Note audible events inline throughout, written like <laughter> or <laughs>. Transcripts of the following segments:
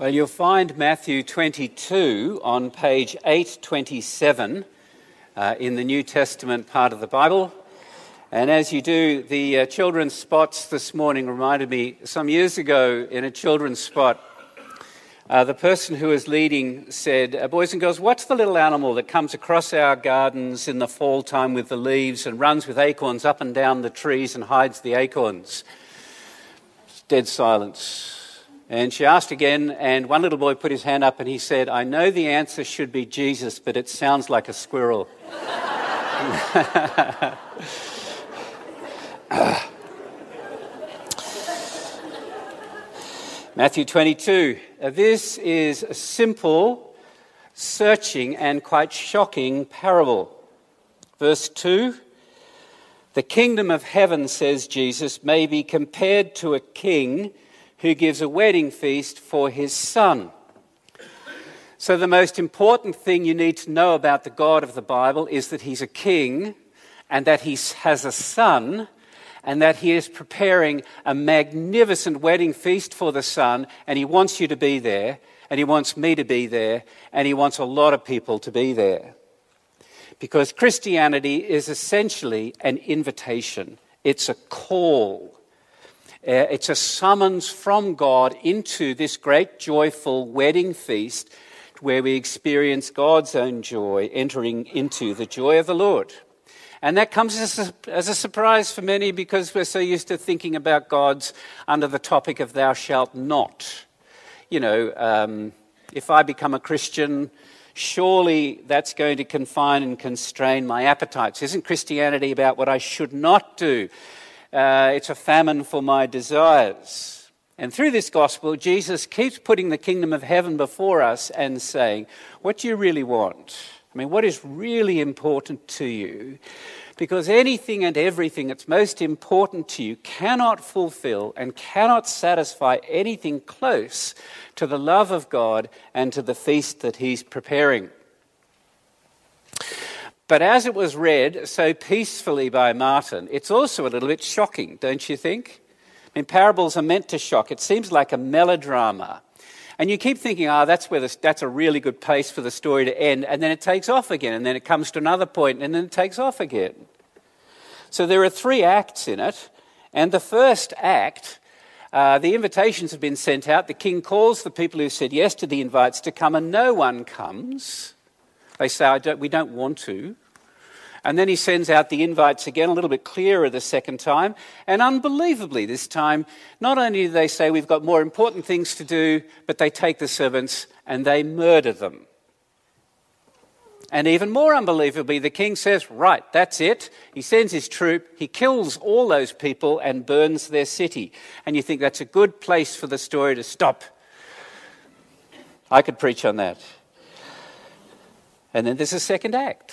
Well, you'll find Matthew 22 on page 827 uh, in the New Testament part of the Bible. And as you do, the uh, children's spots this morning reminded me some years ago in a children's spot, uh, the person who was leading said, uh, Boys and girls, what's the little animal that comes across our gardens in the fall time with the leaves and runs with acorns up and down the trees and hides the acorns? Dead silence. And she asked again, and one little boy put his hand up and he said, I know the answer should be Jesus, but it sounds like a squirrel. <laughs> Matthew 22. Uh, this is a simple, searching, and quite shocking parable. Verse 2 The kingdom of heaven, says Jesus, may be compared to a king who gives a wedding feast for his son. So, the most important thing you need to know about the God of the Bible is that he's a king and that he has a son and that he is preparing a magnificent wedding feast for the son and he wants you to be there and he wants me to be there and he wants a lot of people to be there. Because Christianity is essentially an invitation, it's a call. Uh, it's a summons from God into this great joyful wedding feast where we experience God's own joy, entering into the joy of the Lord. And that comes as a, as a, surprise for many because we're so used to thinking about God's under the topic of thou shalt not. You know, um, if I become a Christian, surely that's going to confine and constrain my appetites. Isn't Christianity about what I should not do? Uh, it's a famine for my desires. And through this gospel, Jesus keeps putting the kingdom of heaven before us and saying, What do you really want? I mean, what is really important to you? Because anything and everything that's most important to you cannot fulfill and cannot satisfy anything close to the love of God and to the feast that He's preparing. But as it was read so peacefully by Martin, it's also a little bit shocking, don't you think? I mean, parables are meant to shock. It seems like a melodrama. And you keep thinking, oh, that's, where that's a really good place for the story to end. And then it takes off again. And then it comes to another point, and then it takes off again. So there are three acts in it. And the first act, uh, the invitations have been sent out. The king calls the people who said yes to the invites to come, and no one comes. They say, don't, We don't want to. And then he sends out the invites again, a little bit clearer the second time. And unbelievably, this time, not only do they say we've got more important things to do, but they take the servants and they murder them. And even more unbelievably, the king says, Right, that's it. He sends his troop, he kills all those people and burns their city. And you think that's a good place for the story to stop. I could preach on that. And then there's a second act.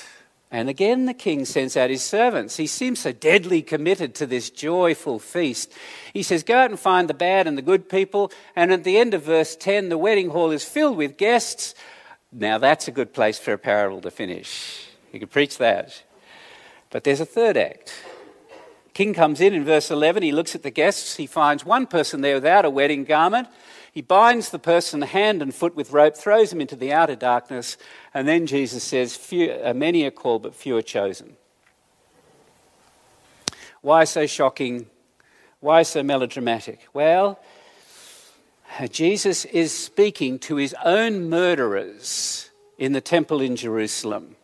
And again, the king sends out his servants. He seems so deadly committed to this joyful feast. He says, Go out and find the bad and the good people. And at the end of verse 10, the wedding hall is filled with guests. Now, that's a good place for a parable to finish. You could preach that. But there's a third act. King comes in in verse 11. He looks at the guests. He finds one person there without a wedding garment. He binds the person hand and foot with rope, throws him into the outer darkness, and then Jesus says, uh, Many are called, but few are chosen. Why so shocking? Why so melodramatic? Well, Jesus is speaking to his own murderers in the temple in Jerusalem.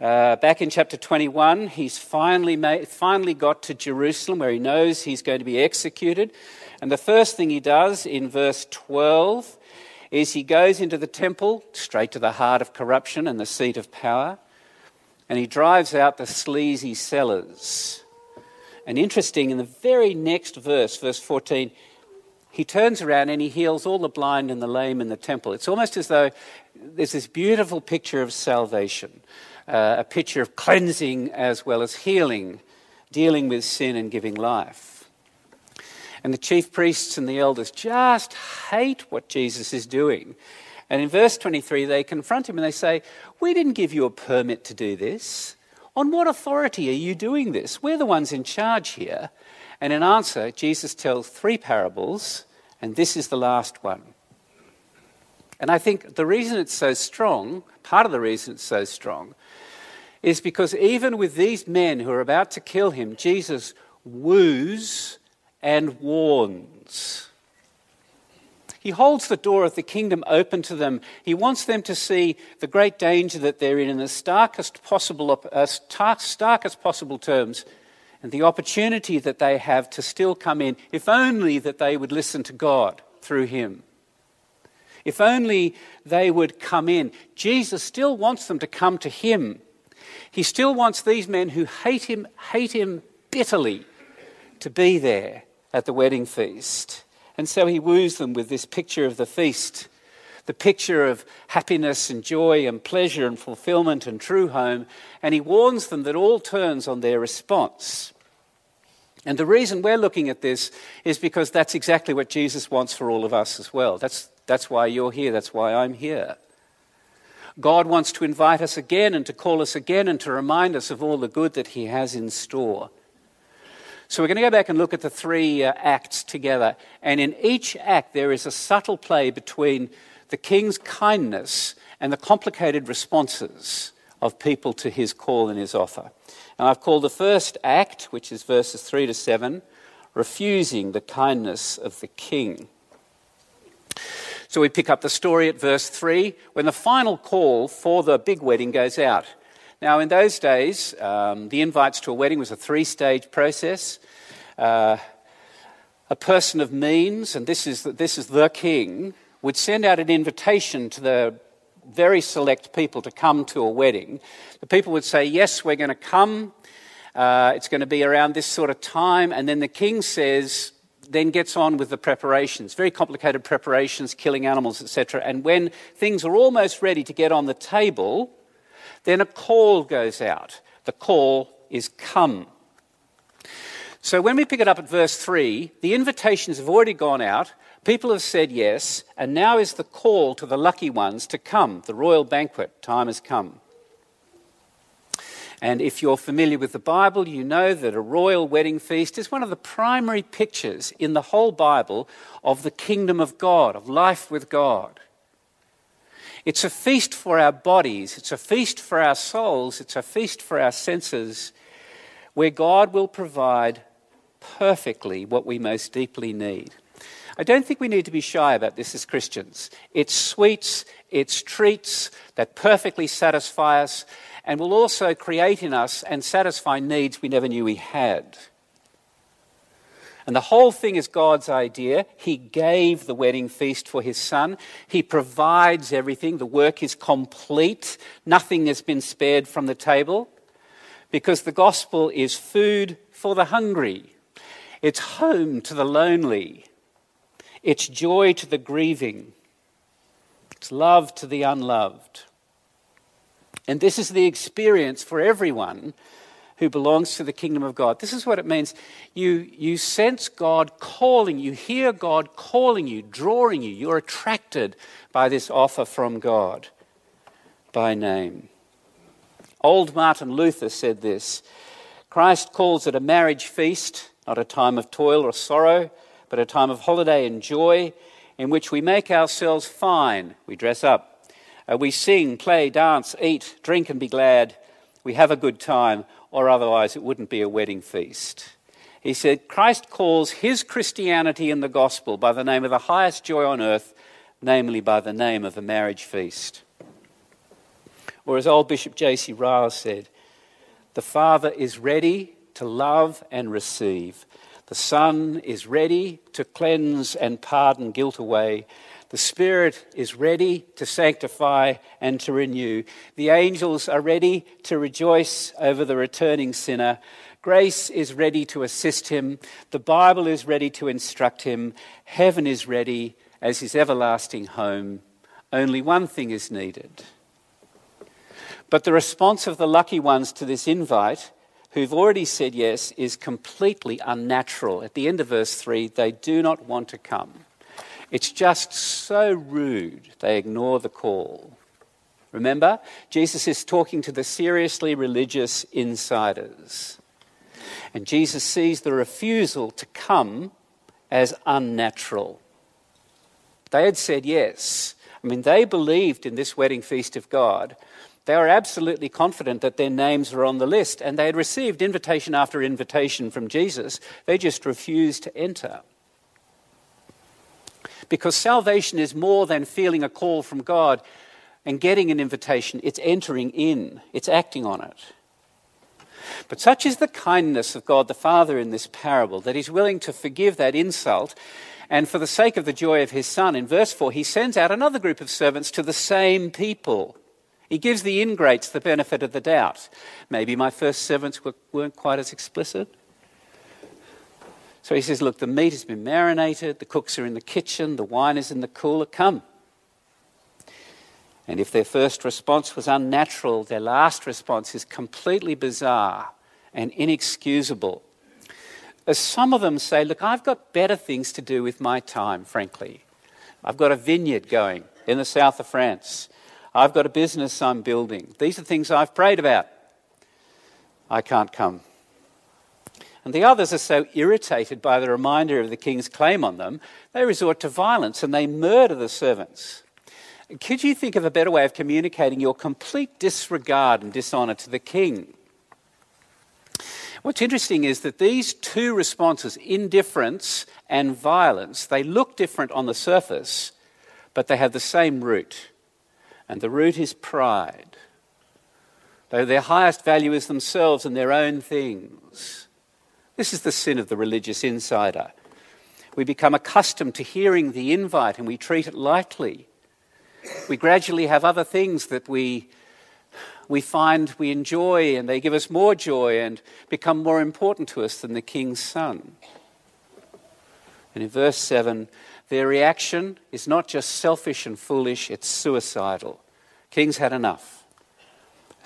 Uh, back in chapter 21, he's finally, made, finally got to Jerusalem where he knows he's going to be executed. And the first thing he does in verse 12 is he goes into the temple, straight to the heart of corruption and the seat of power, and he drives out the sleazy sellers. And interesting, in the very next verse, verse 14, he turns around and he heals all the blind and the lame in the temple. It's almost as though there's this beautiful picture of salvation, uh, a picture of cleansing as well as healing, dealing with sin and giving life. And the chief priests and the elders just hate what Jesus is doing. And in verse 23, they confront him and they say, We didn't give you a permit to do this. On what authority are you doing this? We're the ones in charge here. And in answer, Jesus tells three parables, and this is the last one. And I think the reason it's so strong, part of the reason it's so strong, is because even with these men who are about to kill him, Jesus woos and warns. He holds the door of the kingdom open to them. He wants them to see the great danger that they're in in the starkest possible, uh, starkest possible terms and the opportunity that they have to still come in, if only that they would listen to God through him. If only they would come in. Jesus still wants them to come to him. He still wants these men who hate him, hate him bitterly, to be there at the wedding feast. And so he woos them with this picture of the feast, the picture of happiness and joy and pleasure and fulfillment and true home. And he warns them that all turns on their response. And the reason we're looking at this is because that's exactly what Jesus wants for all of us as well. That's, that's why you're here, that's why I'm here. God wants to invite us again and to call us again and to remind us of all the good that He has in store. So we're going to go back and look at the three uh, acts together. And in each act, there is a subtle play between the king's kindness and the complicated responses of people to his call and his offer. And I've called the first act, which is verses 3 to 7, refusing the kindness of the king. So we pick up the story at verse 3 when the final call for the big wedding goes out. Now, in those days, um, the invites to a wedding was a three stage process. Uh, a person of means, and this is, the, this is the king, would send out an invitation to the very select people to come to a wedding. The people would say, Yes, we're going to come. Uh, it's going to be around this sort of time. And then the king says, then gets on with the preparations, very complicated preparations, killing animals, etc. And when things are almost ready to get on the table, then a call goes out. The call is come. So when we pick it up at verse 3, the invitations have already gone out, people have said yes, and now is the call to the lucky ones to come. The royal banquet, time has come. And if you're familiar with the Bible, you know that a royal wedding feast is one of the primary pictures in the whole Bible of the kingdom of God, of life with God. It's a feast for our bodies, it's a feast for our souls, it's a feast for our senses, where God will provide perfectly what we most deeply need. I don't think we need to be shy about this as Christians. It's sweets, it's treats that perfectly satisfy us and will also create in us and satisfy needs we never knew we had. And the whole thing is God's idea. He gave the wedding feast for his son. He provides everything. The work is complete. Nothing has been spared from the table because the gospel is food for the hungry. It's home to the lonely. It's joy to the grieving. It's love to the unloved. And this is the experience for everyone who belongs to the kingdom of God. This is what it means. You, you sense God calling, you hear God calling you, drawing you. You're attracted by this offer from God by name. Old Martin Luther said this Christ calls it a marriage feast, not a time of toil or sorrow, but a time of holiday and joy in which we make ourselves fine. We dress up. Uh, we sing, play, dance, eat, drink, and be glad. We have a good time or otherwise it wouldn't be a wedding feast. He said, Christ calls his Christianity in the gospel by the name of the highest joy on earth, namely by the name of a marriage feast. Or as old Bishop J.C. Ryle said, the Father is ready to love and receive. The Son is ready to cleanse and pardon guilt away. The Spirit is ready to sanctify and to renew. The angels are ready to rejoice over the returning sinner. Grace is ready to assist him. The Bible is ready to instruct him. Heaven is ready as his everlasting home. Only one thing is needed. But the response of the lucky ones to this invite, who've already said yes, is completely unnatural. At the end of verse 3, they do not want to come. It's just so rude they ignore the call. Remember, Jesus is talking to the seriously religious insiders. And Jesus sees the refusal to come as unnatural. They had said yes. I mean, they believed in this wedding feast of God. They were absolutely confident that their names were on the list, and they had received invitation after invitation from Jesus. They just refused to enter. Because salvation is more than feeling a call from God and getting an invitation, it's entering in, it's acting on it. But such is the kindness of God the Father in this parable that he's willing to forgive that insult. And for the sake of the joy of his Son, in verse 4, he sends out another group of servants to the same people. He gives the ingrates the benefit of the doubt. Maybe my first servants weren't quite as explicit. So he says, Look, the meat has been marinated, the cooks are in the kitchen, the wine is in the cooler. Come. And if their first response was unnatural, their last response is completely bizarre and inexcusable. As some of them say, Look, I've got better things to do with my time, frankly. I've got a vineyard going in the south of France. I've got a business I'm building. These are things I've prayed about. I can't come. And the others are so irritated by the reminder of the king's claim on them, they resort to violence and they murder the servants. Could you think of a better way of communicating your complete disregard and dishonour to the king? What's interesting is that these two responses, indifference and violence, they look different on the surface, but they have the same root. And the root is pride. Though their highest value is themselves and their own things. This is the sin of the religious insider. We become accustomed to hearing the invite and we treat it lightly we gradually have other things that we, we find we enjoy and they give us more joy and become more important to us than the king's son. And in verse 7, their reaction is not just selfish and foolish, it's suicidal. King's had enough.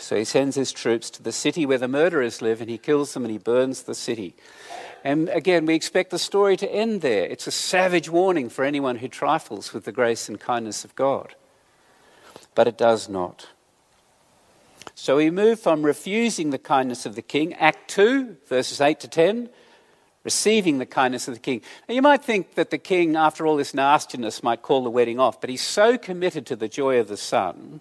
So he sends his troops to the city where the murderers live and he kills them and he burns the city. And again, we expect the story to end there. It's a savage warning for anyone who trifles with the grace and kindness of God but it does not. So we move from refusing the kindness of the king, Act 2, verses 8 to 10, receiving the kindness of the king. Now you might think that the king, after all this nastiness, might call the wedding off, but he's so committed to the joy of the son.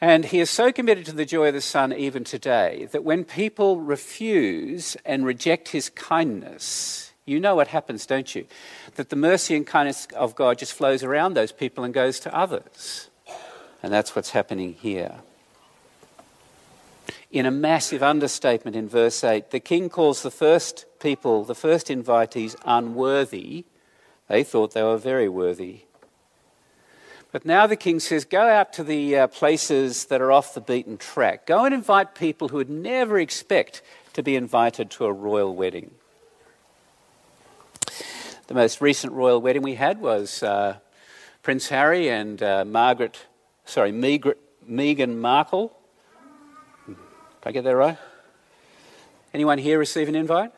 And he is so committed to the joy of the Son even today that when people refuse and reject his kindness, you know what happens, don't you? that the mercy and kindness of God just flows around those people and goes to others. And that's what's happening here. In a massive understatement in verse 8, the king calls the first people, the first invitees, unworthy. They thought they were very worthy. But now the king says, Go out to the uh, places that are off the beaten track. Go and invite people who would never expect to be invited to a royal wedding. The most recent royal wedding we had was uh, Prince Harry and uh, Margaret, sorry, Meghan Markle. Did I get that right? Anyone here receive an invite?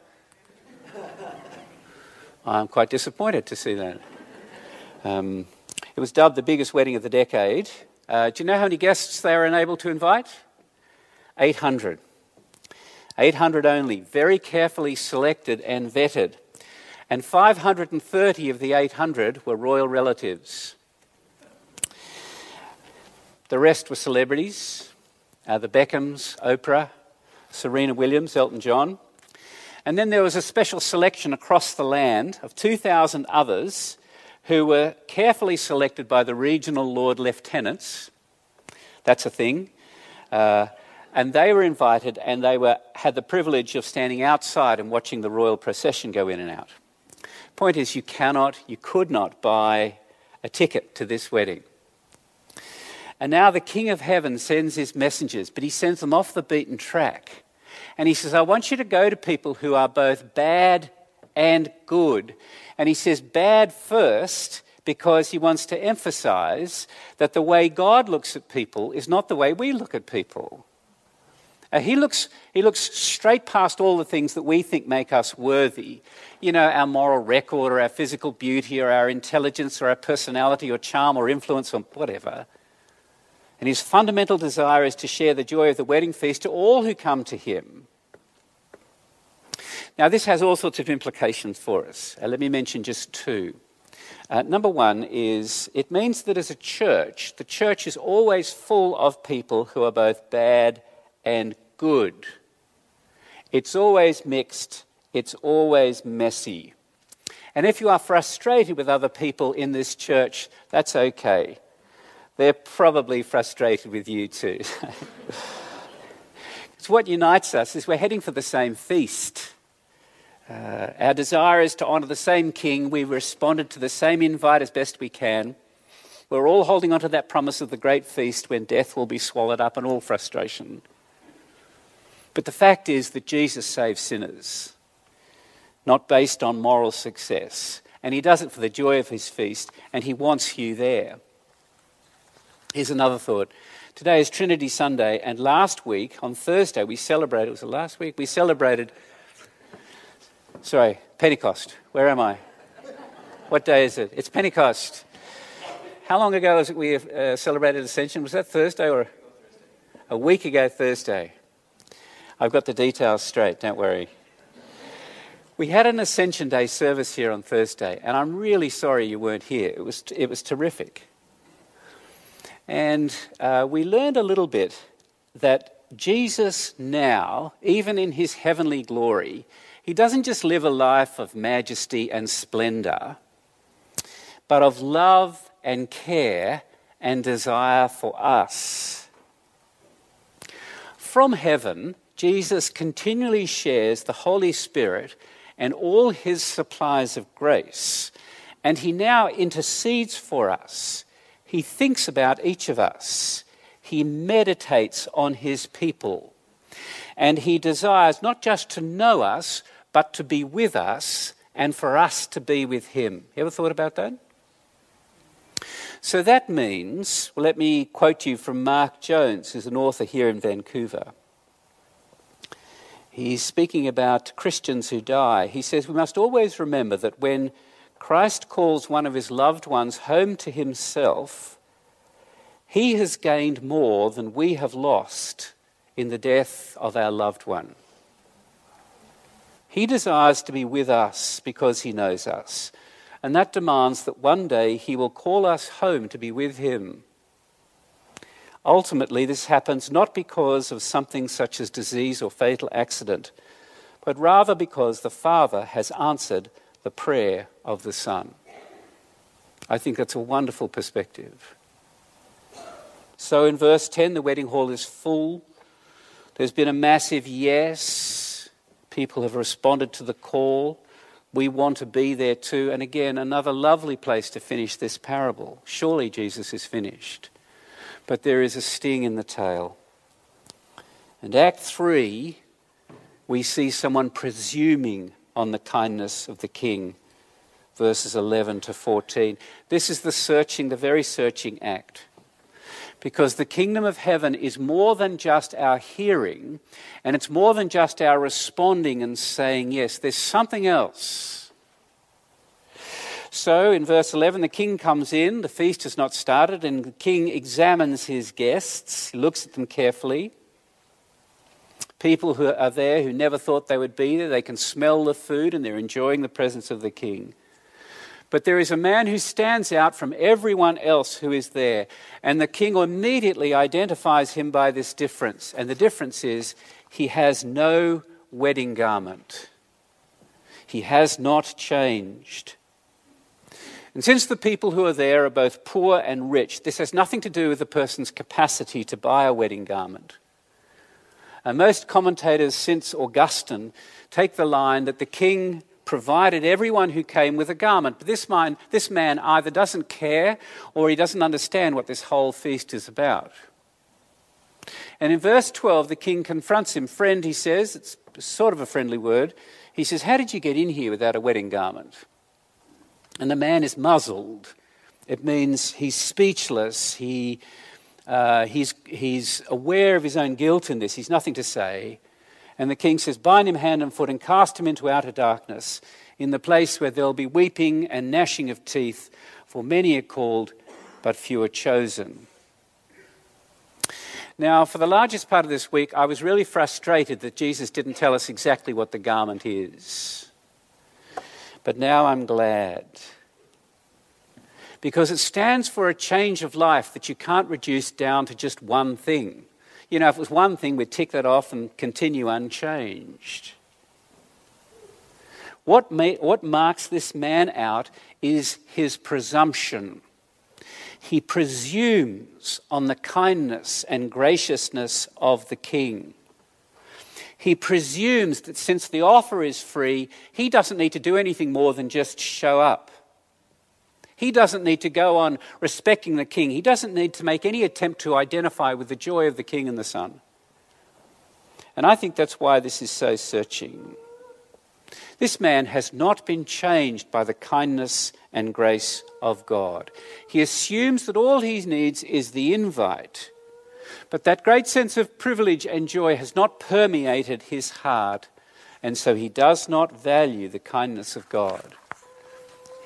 I'm quite disappointed to see that. Um, it was dubbed the biggest wedding of the decade. Uh, do you know how many guests they were unable to invite? 800. 800 only, very carefully selected and vetted and 530 of the 800 were royal relatives. The rest were celebrities uh, the Beckhams, Oprah, Serena Williams, Elton John. And then there was a special selection across the land of 2,000 others who were carefully selected by the regional Lord Lieutenants. That's a thing. Uh, and they were invited and they were, had the privilege of standing outside and watching the royal procession go in and out. Point is, you cannot, you could not buy a ticket to this wedding. And now the King of Heaven sends his messengers, but he sends them off the beaten track. And he says, I want you to go to people who are both bad and good. And he says, bad first, because he wants to emphasize that the way God looks at people is not the way we look at people. Uh, he, looks, he looks straight past all the things that we think make us worthy. You know, our moral record or our physical beauty or our intelligence or our personality or charm or influence or whatever. And his fundamental desire is to share the joy of the wedding feast to all who come to him. Now, this has all sorts of implications for us. Uh, let me mention just two. Uh, number one is it means that as a church, the church is always full of people who are both bad and good. It's always mixed, it's always messy. And if you are frustrated with other people in this church, that's okay. They're probably frustrated with you too. <laughs> it's what unites us is we're heading for the same feast. Uh, our desire is to honour the same king. We responded to the same invite as best we can. We're all holding on to that promise of the great feast when death will be swallowed up and all frustration. But the fact is that Jesus saves sinners, not based on moral success. And he does it for the joy of his feast, and he wants you there. Here's another thought. Today is Trinity Sunday, and last week, on Thursday, we celebrated, It was it last week? We celebrated Sorry, Pentecost. Where am I? What day is it? It's Pentecost. How long ago was it we uh, celebrated Ascension? Was that Thursday or a week ago Thursday? I've got the details straight, don't worry. We had an Ascension Day service here on Thursday, and I'm really sorry you weren't here. It was, it was terrific. And uh, we learned a little bit that Jesus now, even in his heavenly glory, he doesn't just live a life of majesty and splendor, but of love and care and desire for us. From heaven, Jesus continually shares the Holy Spirit and all his supplies of grace, and he now intercedes for us. He thinks about each of us, he meditates on his people, and he desires not just to know us, but to be with us and for us to be with him. You ever thought about that? So that means, well, let me quote you from Mark Jones, who's an author here in Vancouver. He's speaking about Christians who die. He says, We must always remember that when Christ calls one of his loved ones home to himself, he has gained more than we have lost in the death of our loved one. He desires to be with us because he knows us. And that demands that one day he will call us home to be with him. Ultimately, this happens not because of something such as disease or fatal accident, but rather because the Father has answered the prayer of the Son. I think that's a wonderful perspective. So in verse 10, the wedding hall is full. There's been a massive yes People have responded to the call. We want to be there too. And again, another lovely place to finish this parable. Surely Jesus is finished. But there is a sting in the tail. And Act 3, we see someone presuming on the kindness of the king. Verses 11 to 14. This is the searching, the very searching act because the kingdom of heaven is more than just our hearing, and it's more than just our responding and saying yes. There's something else. So in verse 11, the king comes in, the feast has not started, and the king examines his guests, he looks at them carefully. People who are there who never thought they would be there, they can smell the food and they're enjoying the presence of the king. But there is a man who stands out from everyone else who is there. And the king immediately identifies him by this difference. And the difference is he has no wedding garment, he has not changed. And since the people who are there are both poor and rich, this has nothing to do with the person's capacity to buy a wedding garment. And most commentators since Augustine take the line that the king provided everyone who came with a garment. But this man, this man either doesn't care or he doesn't understand what this whole feast is about. And in verse 12, the king confronts him. Friend, he says, it's sort of a friendly word. He says, How did you get in here without a wedding garment? And the man is muzzled. It means he's speechless. He, uh, he's, he's aware of his own guilt in this. He's nothing to say. And the king says, Bind him hand and foot and cast him into outer darkness, in the place where there'll be weeping and gnashing of teeth, for many are called, but few are chosen. Now, for the largest part of this week, I was really frustrated that Jesus didn't tell us exactly what the garment is. But now I'm glad. because it stands for a change of life that you can't reduce down to just one thing. You know, if it was one thing, we'd tick that off and continue unchanged. What, may, what marks this man out is his presumption. He presumes on the kindness and graciousness of the king. He presumes that since the offer is free, he doesn't need to do anything more than just show up. He doesn't need to go on respecting the king. He doesn't need to make any attempt to identify with the joy of the king and the son. And I think that's why this is so searching. This man has not been changed by the kindness and grace of God. He assumes that all he needs is the invite. But that great sense of privilege and joy has not permeated his heart, and so he does not value the kindness of God.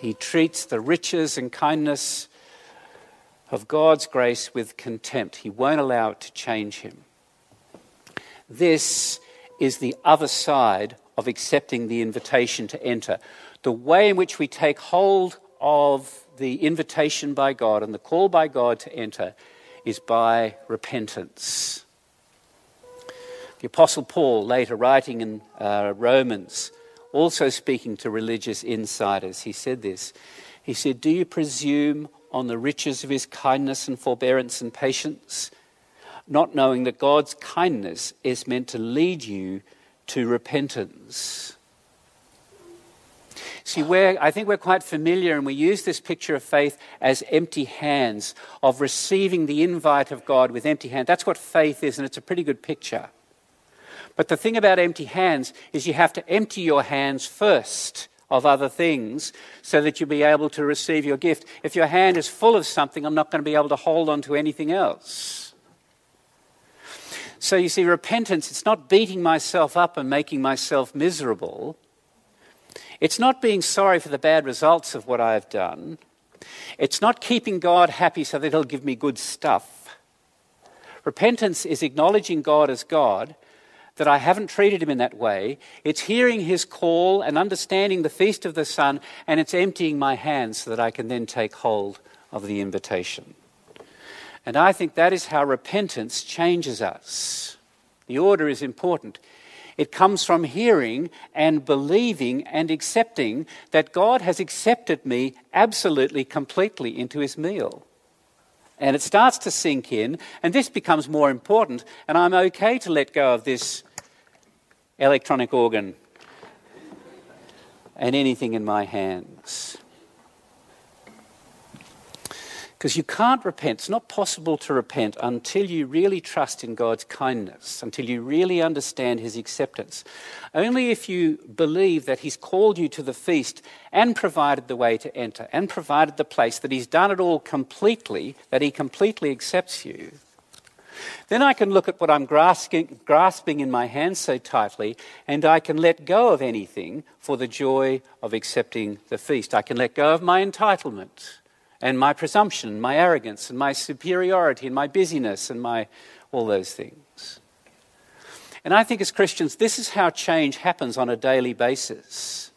He treats the riches and kindness of God's grace with contempt. He won't allow it to change him. This is the other side of accepting the invitation to enter. The way in which we take hold of the invitation by God and the call by God to enter is by repentance. The Apostle Paul, later writing in uh, Romans, also speaking to religious insiders, he said this. He said, Do you presume on the riches of his kindness and forbearance and patience, not knowing that God's kindness is meant to lead you to repentance? See, I think we're quite familiar, and we use this picture of faith as empty hands, of receiving the invite of God with empty hands. That's what faith is, and it's a pretty good picture. But the thing about empty hands is you have to empty your hands first of other things so that you'll be able to receive your gift. If your hand is full of something, I'm not going to be able to hold on to anything else. So you see, repentance, it's not beating myself up and making myself miserable. It's not being sorry for the bad results of what I have done. It's not keeping God happy so that He'll give me good stuff. Repentance is acknowledging God as God that I haven't treated him in that way. It's hearing his call and understanding the feast of the Son, and it's emptying my hands so that I can then take hold of the invitation. And I think that is how repentance changes us. The order is important. It comes from hearing and believing and accepting that God has accepted me absolutely, completely into his meal. And it starts to sink in, and this becomes more important, and I'm okay to let go of this electronic organ and anything in my hands. Because you can't repent. It's not possible to repent until you really trust in God's kindness, until you really understand His acceptance. Only if you believe that He's called you to the feast and provided the way to enter and provided the place, that He's done it all completely, that He completely accepts you. Then I can look at what I'm grasping, grasping in my hands so tightly, and I can let go of anything for the joy of accepting the feast. I can let go of my entitlement and my presumption, my arrogance, and my superiority, and my busyness, and my all those things. And I think as Christians, this is how change happens on a daily basis.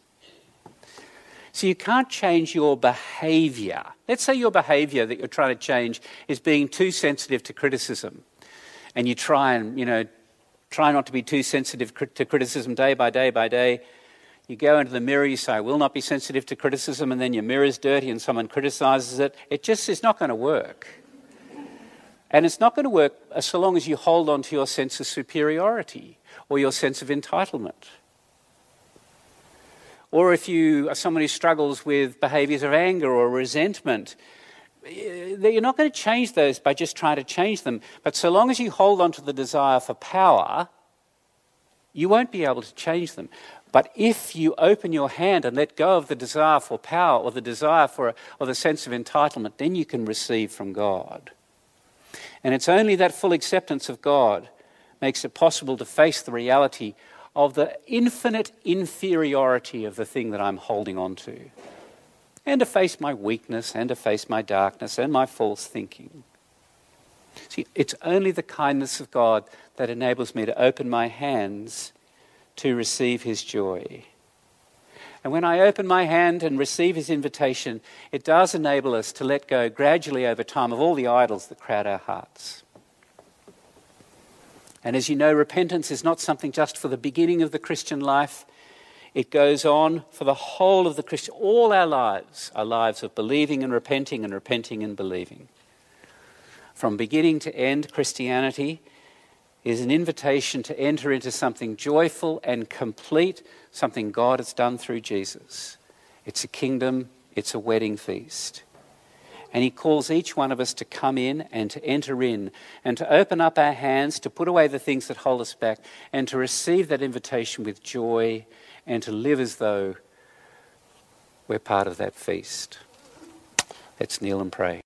So you can't change your behavior. Let's say your behavior that you're trying to change is being too sensitive to criticism. And you try and, you know, try not to be too sensitive to criticism day by day by day. You go into the mirror, you say, I will not be sensitive to criticism, and then your mirror's dirty and someone criticizes it. It just is not going to work. And it's not going to work so long as you hold on to your sense of superiority or your sense of entitlement. Or if you are someone who struggles with behaviors of anger or resentment, eh, you're not going to change those by just trying to change them. But so long as you hold on to the desire for power, you won't be able to change them. But if you open your hand and let go of the desire for power or the desire for or the sense of entitlement, then you can receive from God. And it's only that full acceptance of God makes it possible to face the reality of the infinite inferiority of the thing that I'm holding on to, and to face my weakness, and to face my darkness, and my false thinking. See, it's only the kindness of God that enables me to open my hands to receive his joy. And when I open my hand and receive his invitation, it does enable us to let go gradually over time of all the idols that crowd our hearts. And as you know, repentance is not something just for the beginning of the Christian life. It goes on for the whole of the Christian, all our lives, our lives of believing and repenting and repenting and believing. From beginning to end, Christianity is an invitation to enter into something joyful and complete, something God has done through Jesus. It's a kingdom, it's a wedding feast. And He calls each one of us to come in and to enter in and to open up our hands, to put away the things that hold us back, and to receive that invitation with joy and to live as though we're part of that feast. Let's kneel and pray.